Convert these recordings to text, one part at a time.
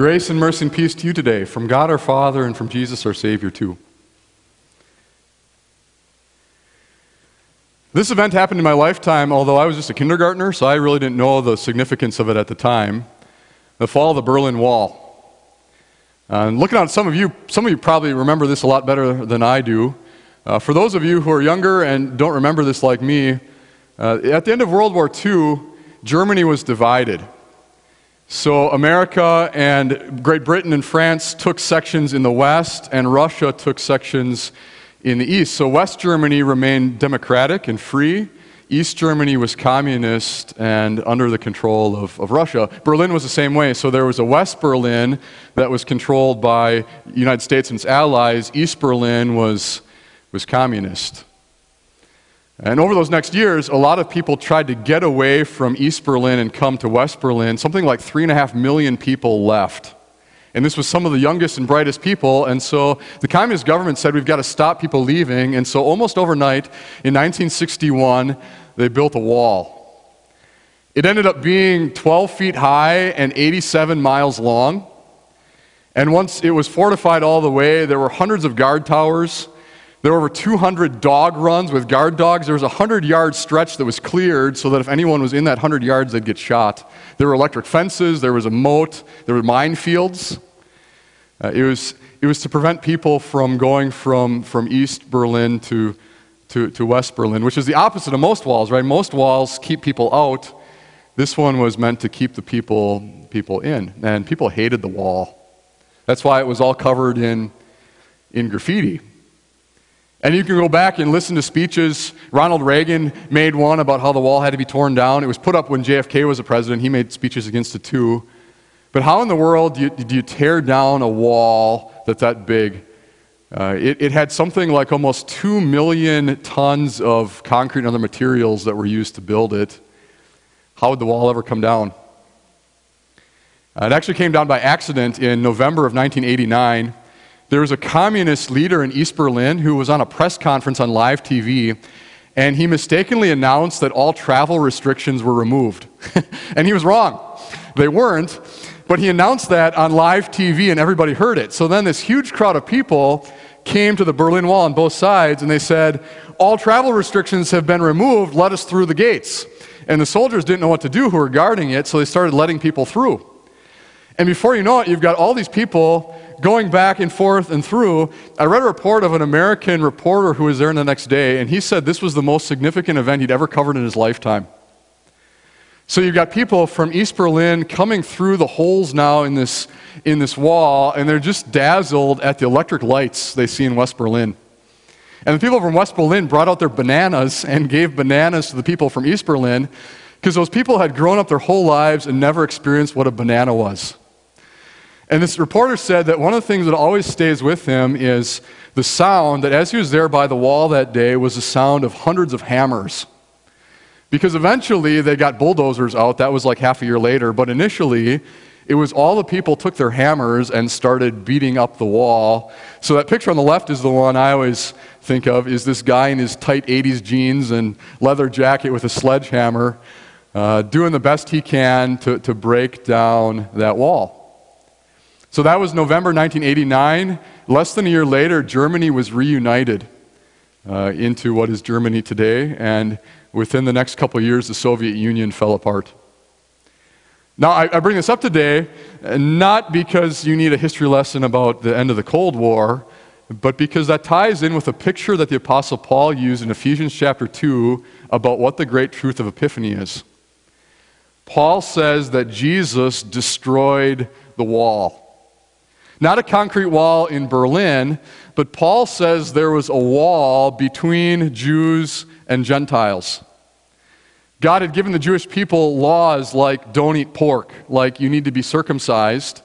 Grace and mercy and peace to you today from God our Father and from Jesus our Savior, too. This event happened in my lifetime, although I was just a kindergartner, so I really didn't know the significance of it at the time. The fall of the Berlin Wall. Uh, and looking at some of you, some of you probably remember this a lot better than I do. Uh, for those of you who are younger and don't remember this like me, uh, at the end of World War II, Germany was divided. So America and Great Britain and France took sections in the west, and Russia took sections in the east. So West Germany remained democratic and free. East Germany was communist and under the control of, of Russia. Berlin was the same way. So there was a West Berlin that was controlled by the United States and its allies. East Berlin was, was communist. And over those next years, a lot of people tried to get away from East Berlin and come to West Berlin. Something like three and a half million people left. And this was some of the youngest and brightest people. And so the communist government said, we've got to stop people leaving. And so almost overnight, in 1961, they built a wall. It ended up being 12 feet high and 87 miles long. And once it was fortified all the way, there were hundreds of guard towers. There were over 200 dog runs with guard dogs. There was a 100 yard stretch that was cleared so that if anyone was in that 100 yards, they'd get shot. There were electric fences, there was a moat, there were minefields. Uh, it, was, it was to prevent people from going from, from East Berlin to, to, to West Berlin, which is the opposite of most walls, right? Most walls keep people out. This one was meant to keep the people, people in. And people hated the wall. That's why it was all covered in, in graffiti. And you can go back and listen to speeches. Ronald Reagan made one about how the wall had to be torn down. It was put up when JFK was a president. He made speeches against it too. But how in the world do you, do you tear down a wall that's that big? Uh, it, it had something like almost 2 million tons of concrete and other materials that were used to build it. How would the wall ever come down? Uh, it actually came down by accident in November of 1989. There was a communist leader in East Berlin who was on a press conference on live TV, and he mistakenly announced that all travel restrictions were removed. and he was wrong. They weren't, but he announced that on live TV, and everybody heard it. So then this huge crowd of people came to the Berlin Wall on both sides, and they said, All travel restrictions have been removed, let us through the gates. And the soldiers didn't know what to do who were guarding it, so they started letting people through. And before you know it, you've got all these people going back and forth and through, I read a report of an American reporter who was there in the next day, and he said this was the most significant event he'd ever covered in his lifetime. So you've got people from East Berlin coming through the holes now in this, in this wall, and they're just dazzled at the electric lights they see in West Berlin. And the people from West Berlin brought out their bananas and gave bananas to the people from East Berlin because those people had grown up their whole lives and never experienced what a banana was. And this reporter said that one of the things that always stays with him is the sound that, as he was there by the wall that day, was the sound of hundreds of hammers. Because eventually they got bulldozers out, that was like half a year later, but initially it was all the people took their hammers and started beating up the wall. So that picture on the left is the one I always think of is this guy in his tight 80s jeans and leather jacket with a sledgehammer uh, doing the best he can to, to break down that wall. So that was November 1989. Less than a year later, Germany was reunited uh, into what is Germany today, and within the next couple years, the Soviet Union fell apart. Now, I, I bring this up today uh, not because you need a history lesson about the end of the Cold War, but because that ties in with a picture that the Apostle Paul used in Ephesians chapter 2 about what the great truth of Epiphany is. Paul says that Jesus destroyed the wall. Not a concrete wall in Berlin, but Paul says there was a wall between Jews and Gentiles. God had given the Jewish people laws like don't eat pork, like you need to be circumcised.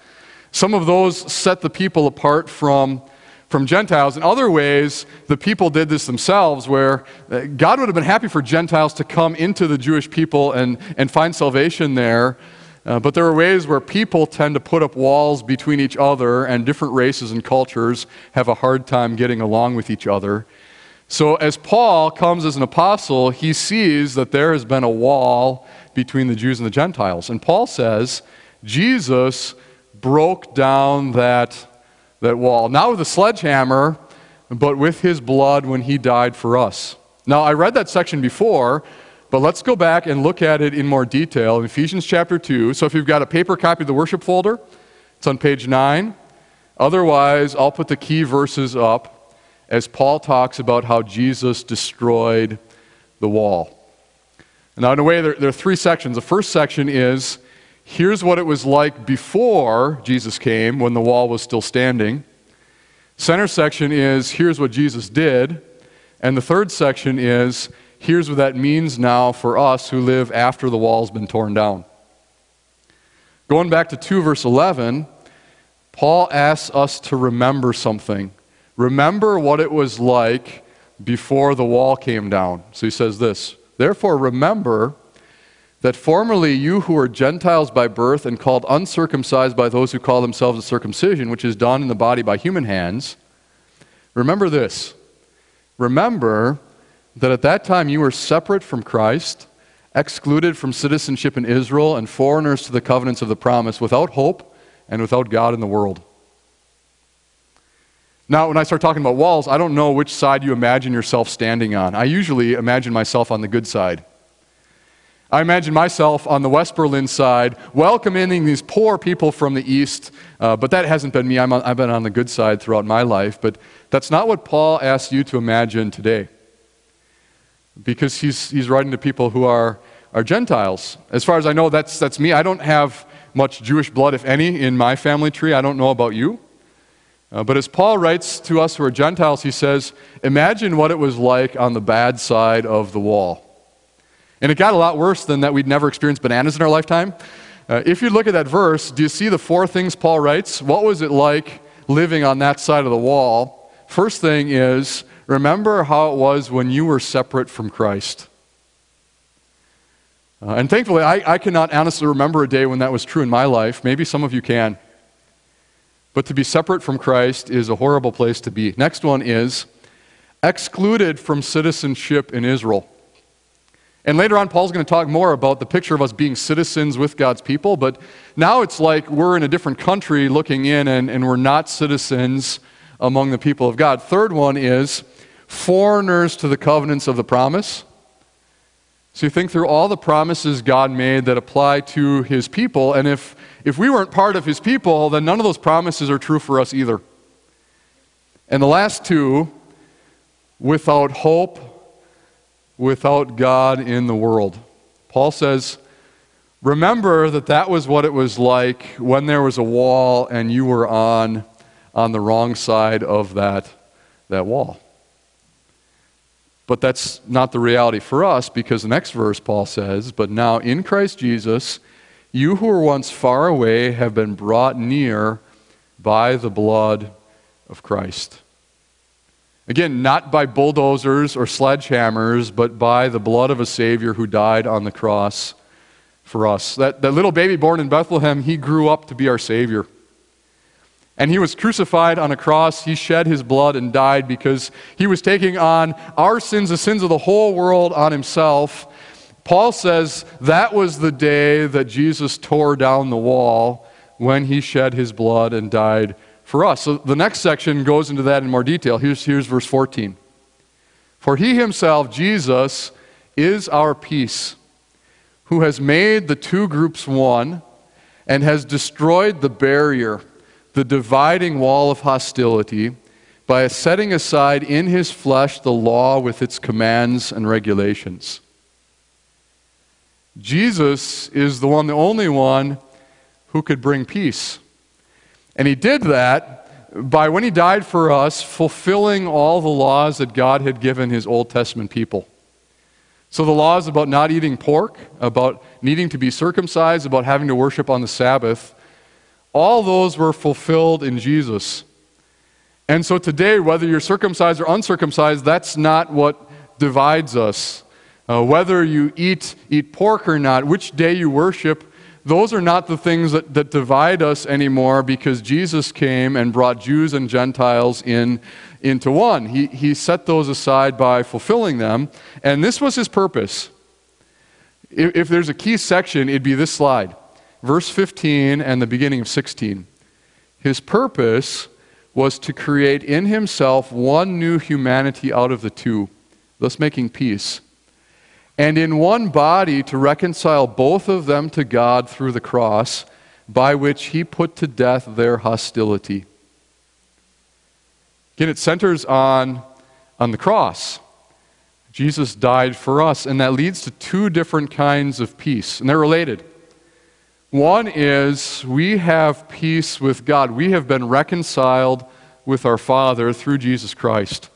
Some of those set the people apart from, from Gentiles. In other ways, the people did this themselves, where uh, God would have been happy for Gentiles to come into the Jewish people and, and find salvation there. Uh, but there are ways where people tend to put up walls between each other, and different races and cultures have a hard time getting along with each other. So, as Paul comes as an apostle, he sees that there has been a wall between the Jews and the Gentiles. And Paul says, Jesus broke down that, that wall. Not with a sledgehammer, but with his blood when he died for us. Now, I read that section before, but let's go back and look at it in more detail in Ephesians chapter 2. So if you've got a paper copy of the worship folder, it's on page 9. Otherwise, I'll put the key verses up as Paul talks about how Jesus destroyed the wall. Now, in a way, there, there, are three sections. The first section is here's what it was like before Jesus came when the wall was still standing. Center section is here's what Jesus did. And the third section is here's what that means now for us who live after the wall's been torn down. Going back to 2 verse 11, Paul asks us to remember something. Remember what it was like before the wall came down. So he says this Therefore, remember that formerly you who were Gentiles by birth and called uncircumcised by those who call themselves a circumcision, which is done in the body by human hands, remember this. Remember that at that time you were separate from Christ, excluded from citizenship in Israel, and foreigners to the covenants of the promise, without hope and without God in the world. Now, when I start talking about walls, I don't know which side you imagine yourself standing on. I usually imagine myself on the good side. I imagine myself on the West Berlin side, welcoming these poor people from the East, uh, but that hasn't been me. i have been on the good side throughout my life, but that's not what Paul asks you to imagine today. Because he's, he's writing to people who are, are Gentiles. As far as I know, that's, that's me. I don't have much Jewish blood, if any, in my family tree. I don't know about you. Uh, but as Paul writes to us who are Gentiles, he says, Imagine what it was like on the bad side of the wall. And it got a lot worse than that we'd never experienced bananas in our lifetime. Uh, if you look at that verse, do you see the four things Paul writes? What was it like living on that side of the wall? First thing is, remember how it was when you were separate from Christ. Uh, and thankfully, I, I cannot honestly remember a day when that was true in my life. Maybe some of you can. But to be separate from Christ is a horrible place to be. Next one is excluded from citizenship in Israel. And later on, Paul's going to talk more about the picture of us being citizens with God's people, but now it's like we're in a different country looking in and, and we're not citizens among the people of God. Third one is foreigners to the covenants of the promise. So you think through all the promises God made that apply to his people, and if if we weren't part of his people, then none of those promises are true for us either. And the last two, without hope, without God in the world. Paul says, Remember that that was what it was like when there was a wall and you were on, on the wrong side of that, that wall. But that's not the reality for us because the next verse, Paul says, But now in Christ Jesus, you who were once far away have been brought near by the blood of Christ. Again, not by bulldozers or sledgehammers, but by the blood of a Savior who died on the cross for us. That, that little baby born in Bethlehem, he grew up to be our Savior. And he was crucified on a cross. He shed his blood and died because he was taking on our sins, the sins of the whole world, on himself Paul says that was the day that Jesus tore down the wall when he shed his blood and died for us. So the next section goes into that in more detail. Here's, here's verse 14. For he himself, Jesus, is our peace, who has made the two groups one and has destroyed the barrier, the dividing wall of hostility, by setting aside in his flesh the law with its commands and regulations. Jesus is the one, the only one who could bring peace. And he did that by, when he died for us, fulfilling all the laws that God had given his Old Testament people. So, the laws about not eating pork, about needing to be circumcised, about having to worship on the Sabbath, all those were fulfilled in Jesus. And so, today, whether you're circumcised or uncircumcised, that's not what divides us. Uh, whether you eat, eat pork or not, which day you worship, those are not the things that, that divide us anymore because Jesus came and brought Jews and Gentiles in into one. He, he set those aside by fulfilling them, and this was his purpose. If, if there's a key section, it'd be this slide. Verse 15 and the beginning of 16. His purpose was to create in himself one new humanity out of the two, thus making peace. And in one body to reconcile both of them to God through the cross, by which he put to death their hostility. Again, it centers on, on the cross. Jesus died for us, and that leads to two different kinds of peace, and they're related. One is we have peace with God. We have been reconciled with our Father through Jesus Christ.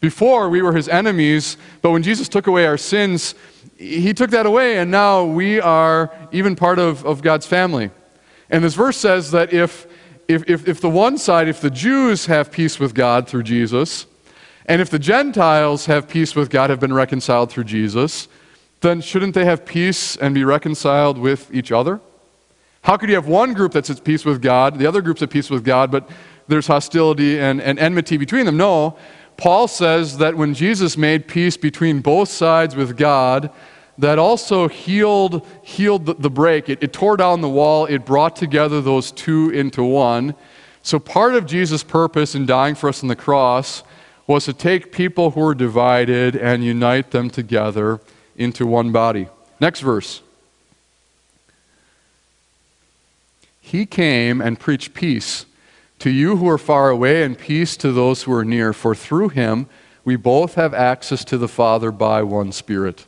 Before, we were his enemies, but when Jesus took away our sins, he took that away, and now we are even part of, of God's family. And this verse says that if, if, if, if the one side, if the Jews have peace with God through Jesus, and if the Gentiles have peace with God, have been reconciled through Jesus, then shouldn't they have peace and be reconciled with each other? How could you have one group that's at peace with God, the other group's at peace with God, but there's hostility and, and enmity between them? No. Paul says that when Jesus made peace between both sides with God, that also healed, healed the, the break. It, it tore down the wall, it brought together those two into one. So, part of Jesus' purpose in dying for us on the cross was to take people who were divided and unite them together into one body. Next verse. He came and preached peace to you who are far away and peace to those who are near, for through him we both have access to the Father by one Spirit.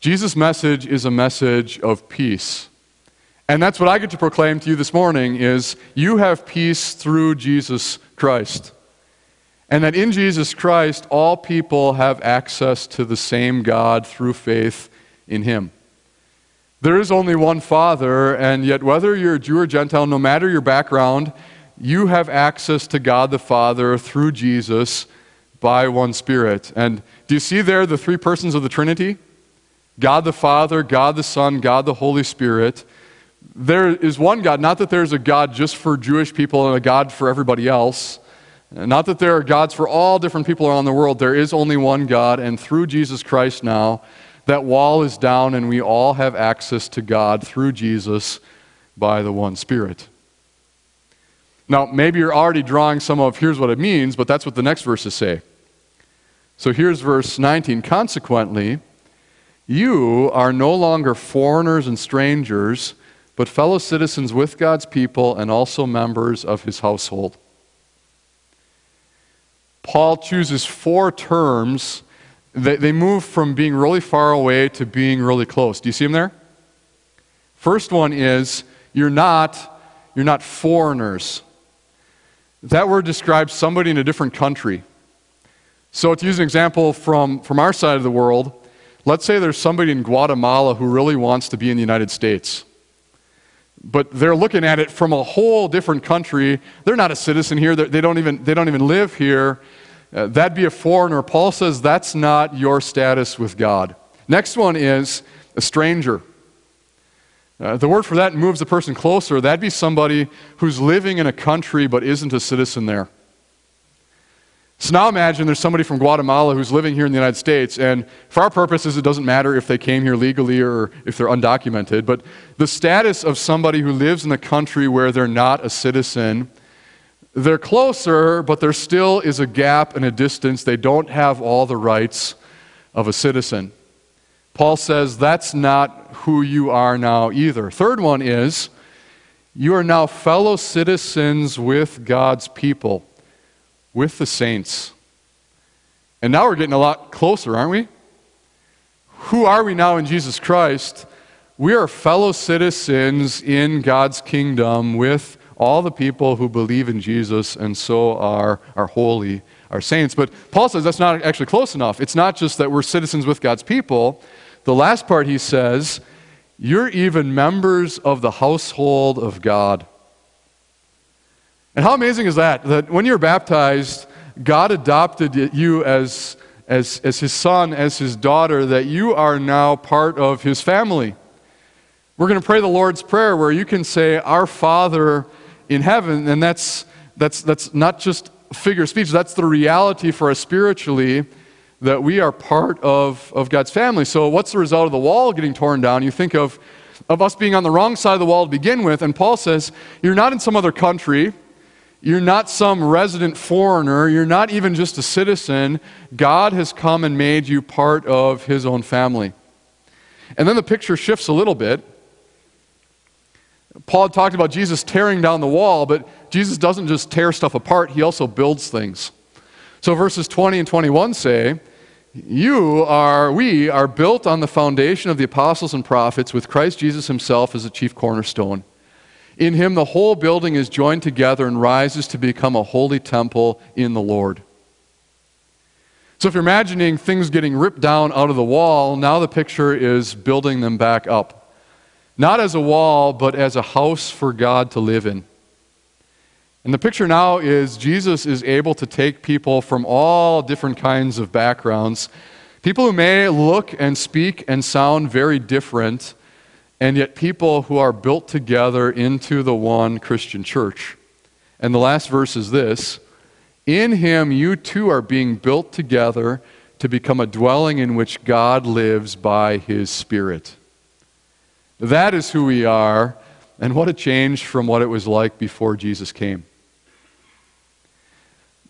Jesus' message is a message of peace. And that's what I get to proclaim to you this morning is you have peace through Jesus Christ. And that in Jesus Christ, all people have access to the same God through faith in Him. There is only one Father, and yet, whether you're Jew or Gentile, no matter your background, you have access to God the Father through Jesus by one Spirit. And do you see there the three persons of the Trinity? God the Father, God the Son, God the Holy Spirit. There is one God, not that there's a God just for Jewish people and a God for everybody else. Not that there are gods for all different people around the world. There is only one God, and through Jesus Christ now, that wall is down, and we all have access to God through Jesus by the one Spirit. Now, maybe you're already drawing some of here's what it means, but that's what the next verses say. So here's verse 19. Consequently, you are no longer foreigners and strangers, but fellow citizens with God's people and also members of his household. Paul chooses four terms. They, they move from being really far away to being really close. Do you see them there? First one is you're not, you're not foreigners. That word describes somebody in a different country. So, to use an example from, from our side of the world, let's say there's somebody in Guatemala who really wants to be in the United States. But they're looking at it from a whole different country. They're not a citizen here, they don't even, they don't even live here. Uh, that'd be a foreigner. Paul says that's not your status with God. Next one is a stranger. Uh, the word for that moves the person closer. That'd be somebody who's living in a country but isn't a citizen there. So now imagine there's somebody from Guatemala who's living here in the United States, and for our purposes, it doesn't matter if they came here legally or if they're undocumented, but the status of somebody who lives in a country where they're not a citizen they're closer, but there still is a gap and a distance. They don't have all the rights of a citizen. Paul says that's not who you are now either. Third one is you are now fellow citizens with God's people, with the saints. And now we're getting a lot closer, aren't we? Who are we now in Jesus Christ? We are fellow citizens in God's kingdom with all the people who believe in Jesus and so are, are holy, are saints. But Paul says that's not actually close enough. It's not just that we're citizens with God's people. The last part he says, you're even members of the household of God. And how amazing is that? That when you're baptized, God adopted you as, as, as his son, as his daughter, that you are now part of his family. We're going to pray the Lord's Prayer where you can say, Our Father in heaven, and that's, that's, that's not just figure of speech, that's the reality for us spiritually that we are part of, of God's family. So, what's the result of the wall getting torn down? You think of of us being on the wrong side of the wall to begin with. And Paul says, You're not in some other country. You're not some resident foreigner. You're not even just a citizen. God has come and made you part of his own family. And then the picture shifts a little bit. Paul talked about Jesus tearing down the wall, but Jesus doesn't just tear stuff apart, he also builds things. So verses 20 and 21 say, You are, we are built on the foundation of the apostles and prophets with Christ Jesus himself as the chief cornerstone. In him, the whole building is joined together and rises to become a holy temple in the Lord. So, if you're imagining things getting ripped down out of the wall, now the picture is building them back up. Not as a wall, but as a house for God to live in. And the picture now is Jesus is able to take people from all different kinds of backgrounds, people who may look and speak and sound very different, and yet people who are built together into the one Christian church. And the last verse is this In him you too are being built together to become a dwelling in which God lives by his Spirit. That is who we are, and what a change from what it was like before Jesus came.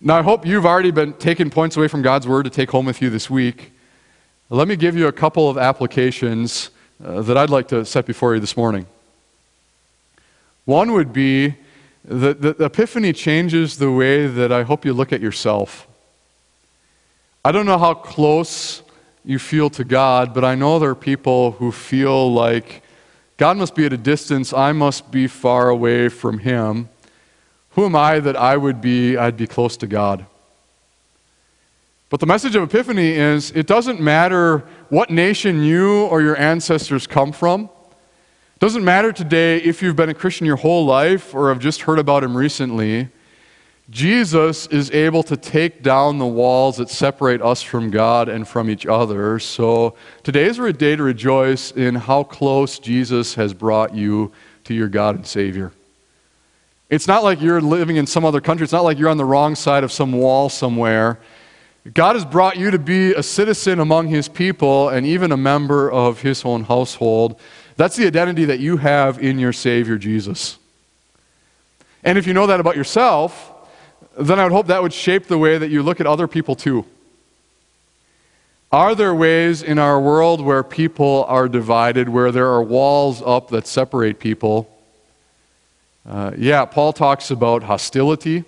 Now, I hope you've already been taking points away from God's Word to take home with you this week. Let me give you a couple of applications uh, that I'd like to set before you this morning. One would be that the Epiphany changes the way that I hope you look at yourself. I don't know how close you feel to God, but I know there are people who feel like God must be at a distance, I must be far away from Him. Who am I that I would be, I'd be close to God? But the message of Epiphany is it doesn't matter what nation you or your ancestors come from. It doesn't matter today if you've been a Christian your whole life or have just heard about him recently. Jesus is able to take down the walls that separate us from God and from each other. So today is a day to rejoice in how close Jesus has brought you to your God and Savior. It's not like you're living in some other country. It's not like you're on the wrong side of some wall somewhere. God has brought you to be a citizen among his people and even a member of his own household. That's the identity that you have in your Savior, Jesus. And if you know that about yourself, then I would hope that would shape the way that you look at other people too. Are there ways in our world where people are divided, where there are walls up that separate people? Uh, yeah, Paul talks about hostility.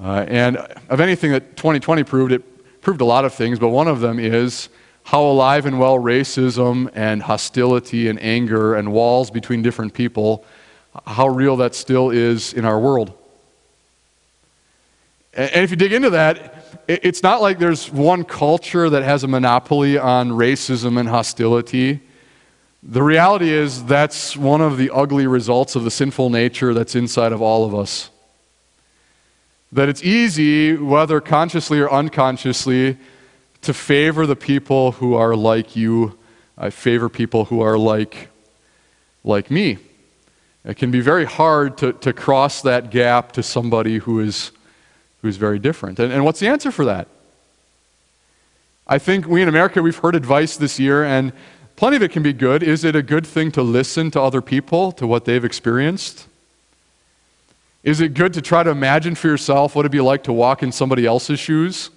Uh, and of anything that 2020 proved, it proved a lot of things, but one of them is how alive and well racism and hostility and anger and walls between different people, how real that still is in our world. And if you dig into that, it's not like there's one culture that has a monopoly on racism and hostility. The reality is that's one of the ugly results of the sinful nature that's inside of all of us. That it's easy, whether consciously or unconsciously, to favor the people who are like you. I favor people who are like, like me. It can be very hard to, to cross that gap to somebody who is, who is very different. And, and what's the answer for that? I think we in America, we've heard advice this year, and plenty of it can be good. Is it a good thing to listen to other people, to what they've experienced? Is it good to try to imagine for yourself what it'd be like to walk in somebody else's shoes?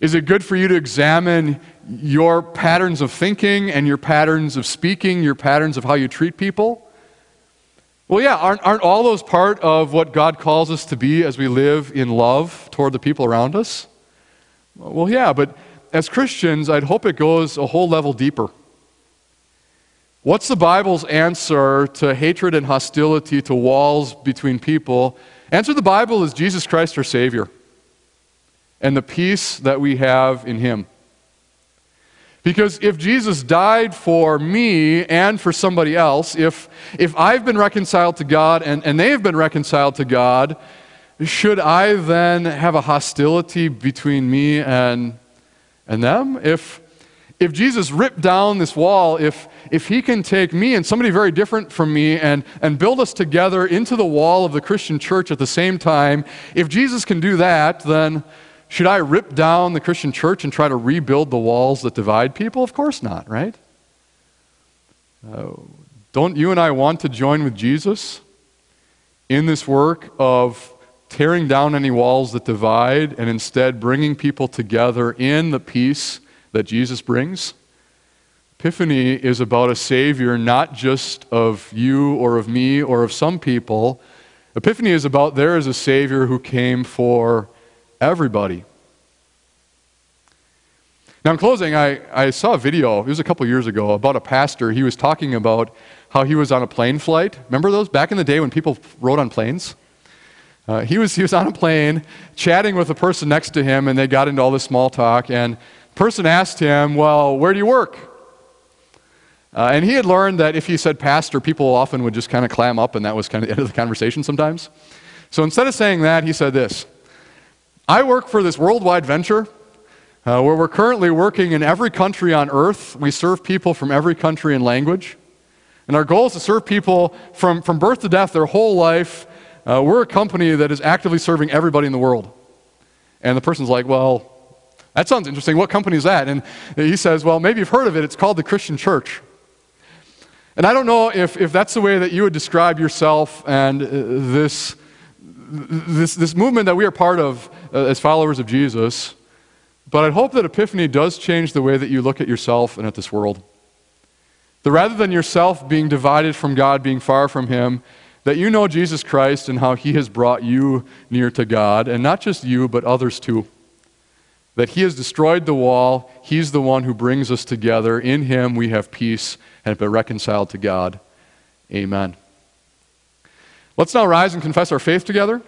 Is it good for you to examine your patterns of thinking and your patterns of speaking, your patterns of how you treat people? Well, yeah, aren't, aren't all those part of what God calls us to be as we live in love toward the people around us? Well, yeah, but as Christians, I'd hope it goes a whole level deeper. What's the Bible's answer to hatred and hostility, to walls between people? Answer the Bible is Jesus Christ, our Savior, and the peace that we have in Him. Because if Jesus died for me and for somebody else, if, if I've been reconciled to God and, and they have been reconciled to God, should I then have a hostility between me and, and them? If, if Jesus ripped down this wall, if, if he can take me and somebody very different from me and, and build us together into the wall of the Christian church at the same time, if Jesus can do that, then should I rip down the Christian church and try to rebuild the walls that divide people? Of course not, right? Uh, don't you and I want to join with Jesus in this work of tearing down any walls that divide and instead bringing people together in the peace that Jesus brings? Epiphany is about a Savior not just of you or of me or of some people. Epiphany is about there is a Savior who came for everybody. Now, in closing, I, I saw a video, it was a couple years ago, about a pastor. He was talking about how he was on a plane flight. Remember those? Back in the day when people rode on planes? Uh, he, was, he was on a plane chatting with a person next to him, and they got into all this small talk. And the person asked him, Well, where do you work? Uh, and he had learned that if he said pastor, people often would just kind of clam up, and that was kind of the end of the conversation sometimes. So instead of saying that, he said this I work for this worldwide venture uh, where we're currently working in every country on earth. We serve people from every country and language. And our goal is to serve people from, from birth to death their whole life. Uh, we're a company that is actively serving everybody in the world. And the person's like, Well, that sounds interesting. What company is that? And he says, Well, maybe you've heard of it. It's called the Christian Church. And I don't know if, if that's the way that you would describe yourself and uh, this, this, this movement that we are part of uh, as followers of Jesus, but I'd hope that Epiphany does change the way that you look at yourself and at this world. That rather than yourself being divided from God, being far from Him, that you know Jesus Christ and how He has brought you near to God, and not just you, but others too that he has destroyed the wall. He's the one who brings us together. In him we have peace and have been reconciled to God. Amen. Let's now rise and confess our faith together.